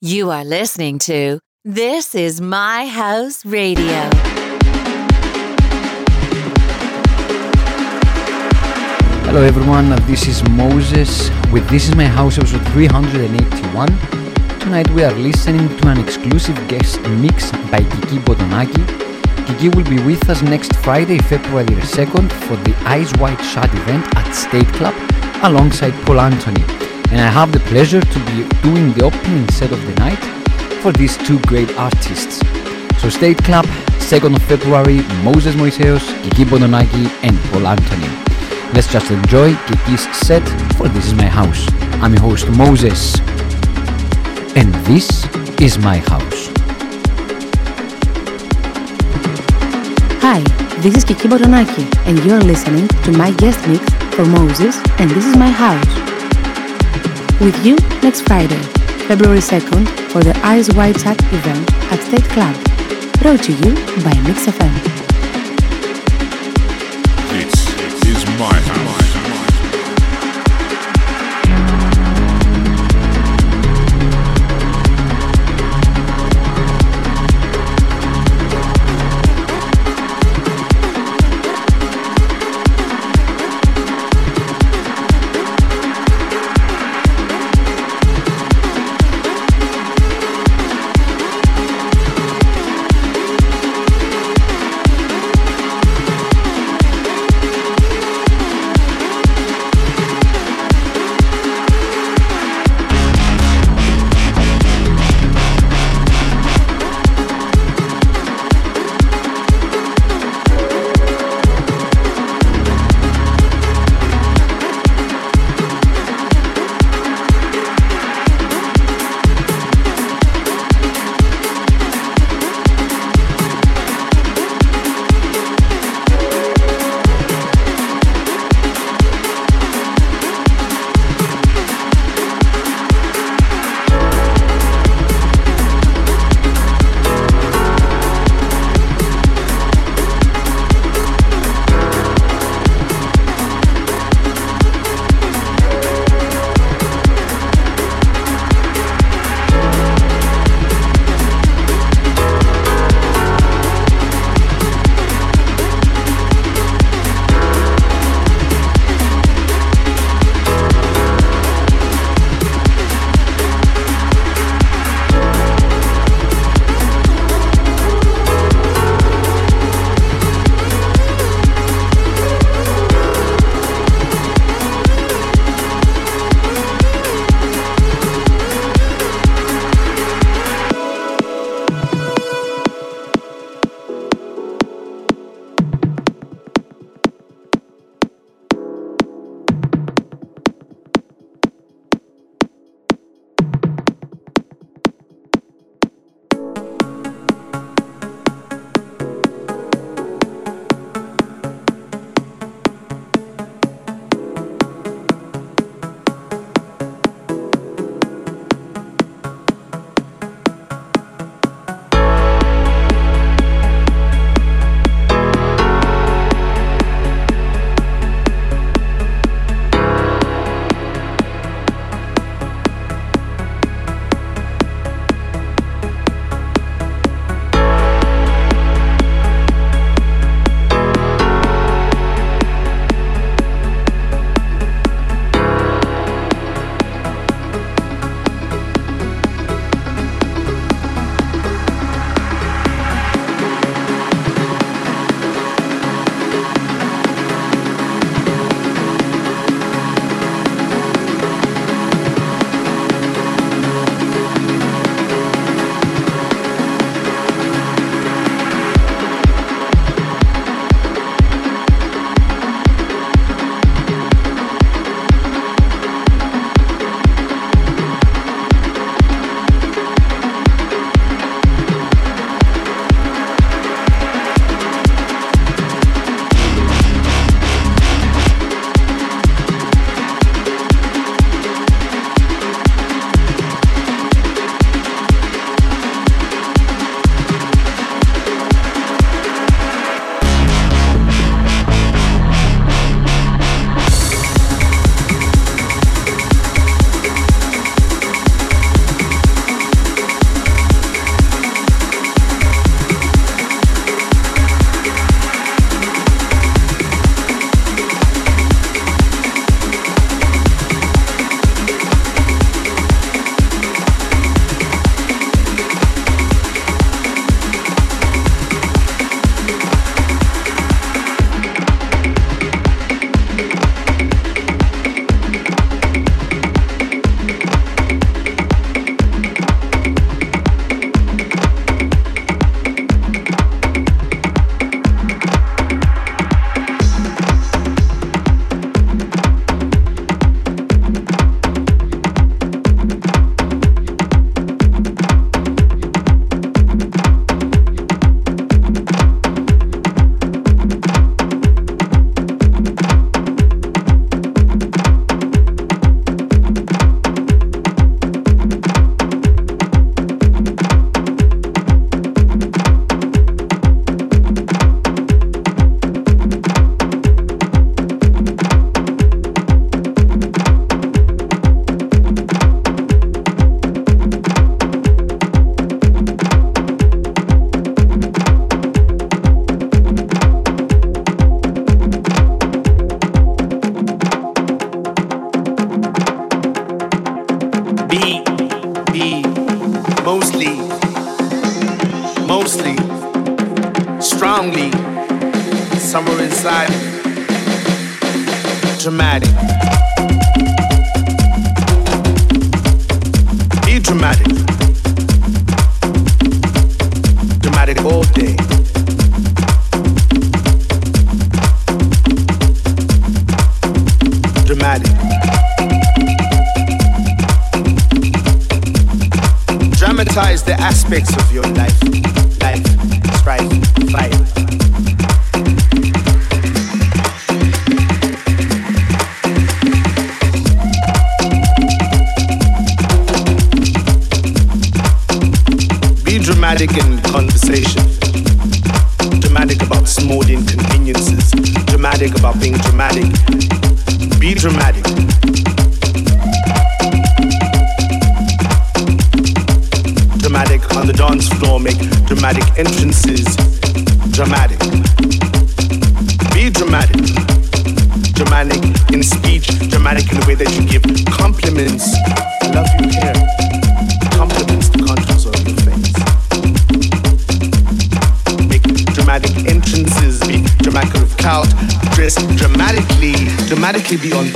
You are listening to This Is My House Radio. Hello everyone, this is Moses with This Is My House episode 381. Tonight we are listening to an exclusive guest mix by Kiki Botonaki. Kiki will be with us next Friday, February 2nd for the Eyes Wide Shut event at State Club alongside Paul Anthony. And I have the pleasure to be doing the opening set of the night for these two great artists. So State Club, 2nd of February, Moses Moiseos, Kiki Botonaki and Paul Anthony. Let's just enjoy Kiki's set for This Is My House. I'm your host Moses and this is my house. Hi, this is Kiki Botonaki and you're listening to my guest mix for Moses and this is my house. With you next Friday, February 2nd for the Eyes Wide Shut event at State Club. Brought to you by Mix FM. This is my house.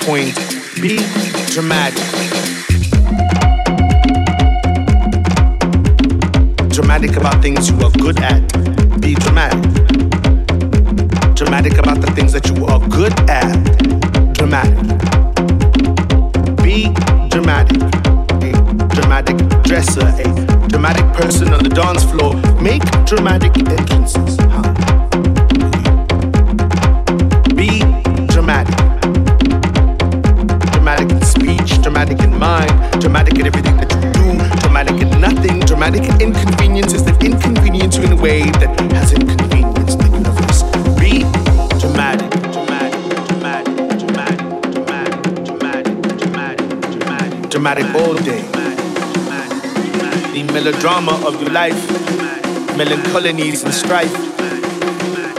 point life, melancholies and strife,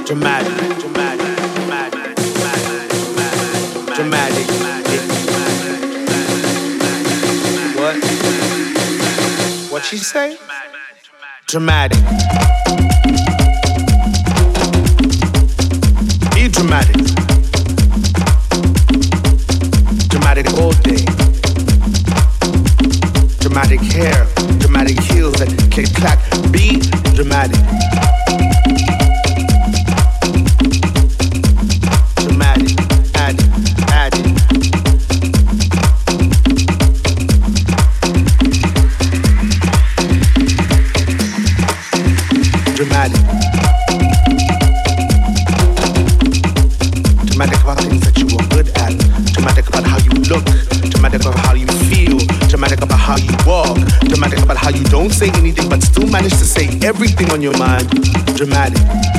dramatic, dramatic, What? What'd she say? Dramatic. Be dramatic. Dramatic all day. Dramatic hair, dramatic heels that click clack. Be dramatic. everything on your mind dramatic.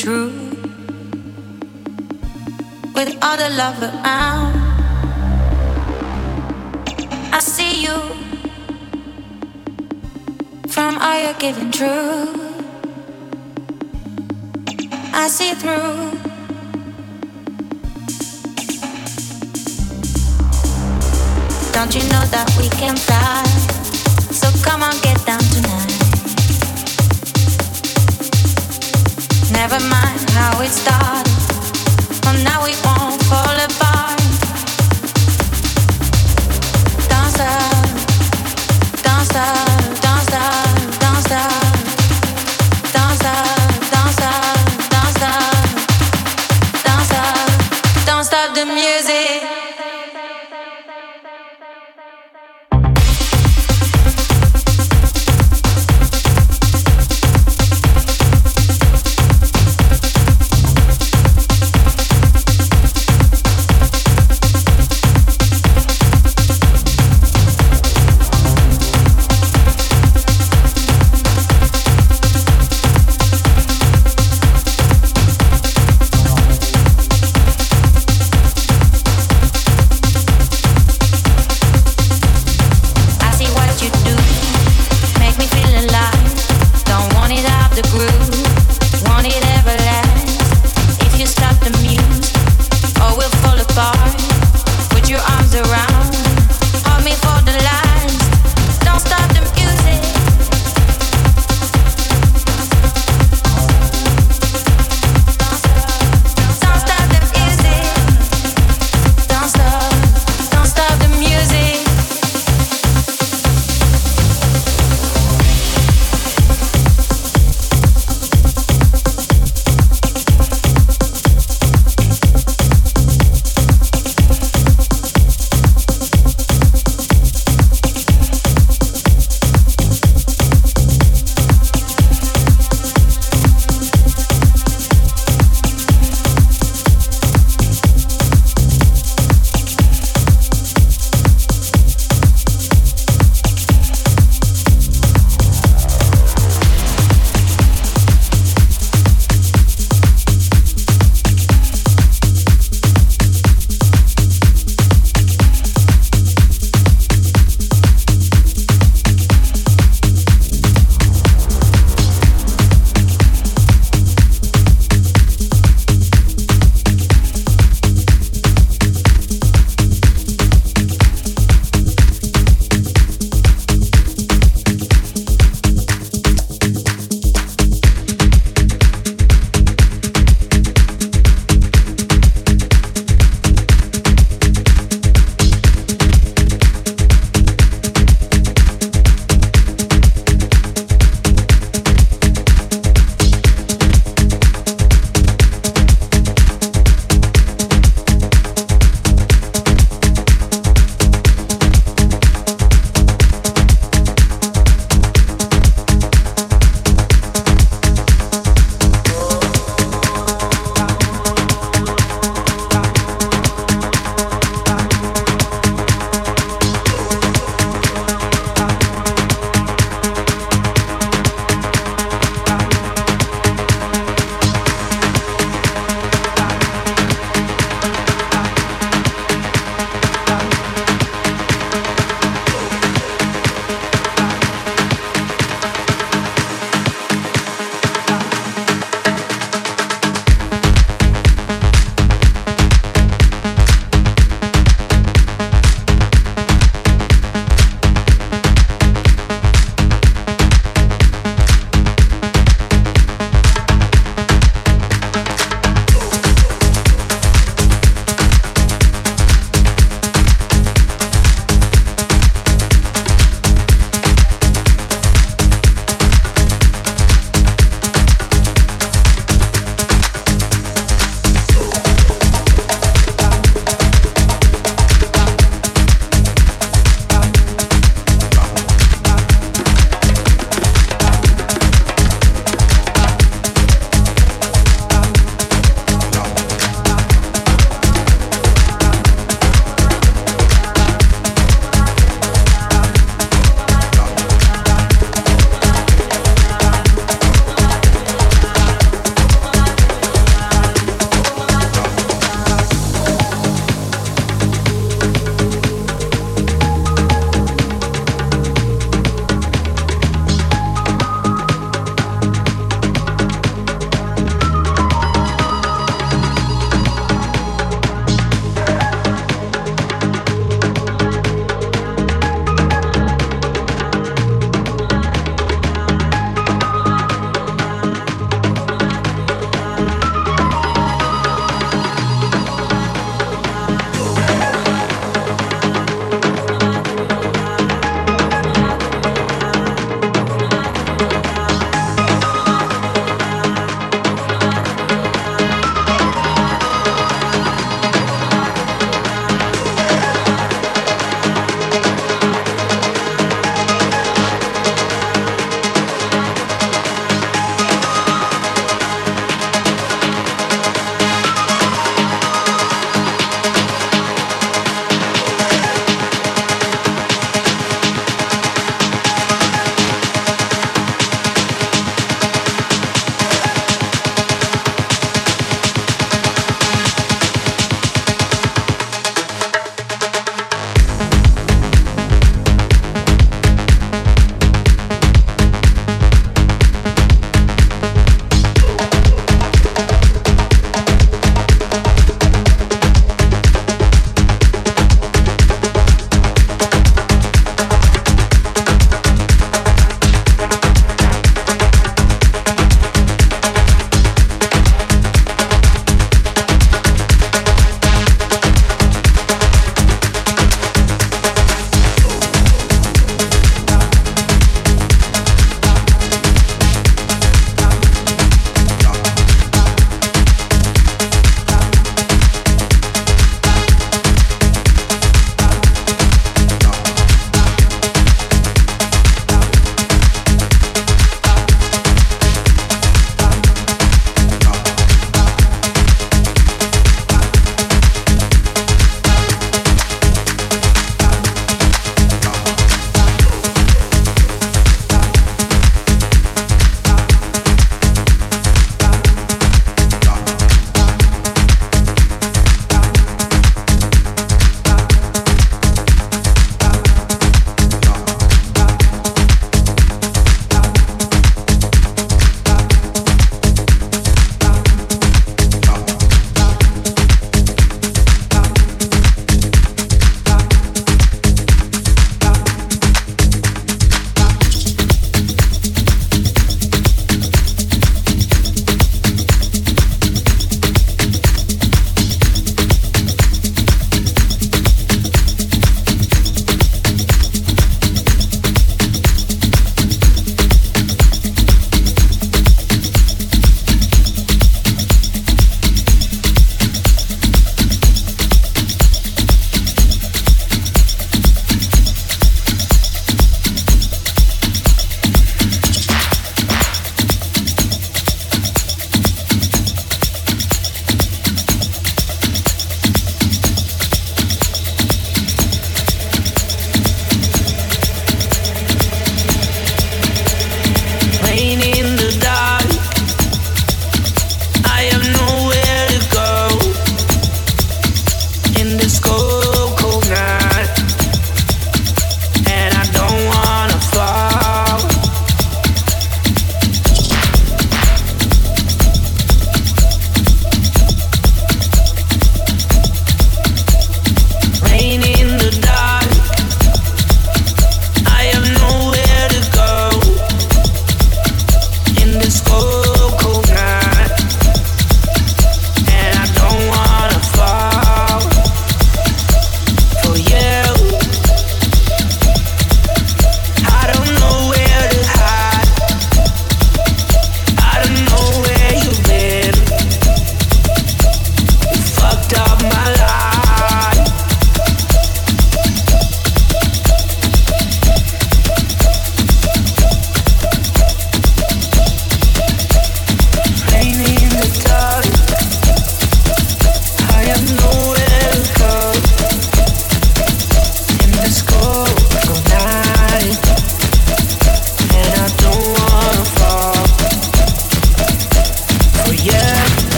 True with all the love around. I see you from all you're giving true. I see through. Don't you know that we can fly? Never mind how it started. Well, now we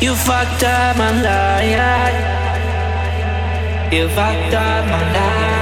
You fucked up my life. You fucked up my life.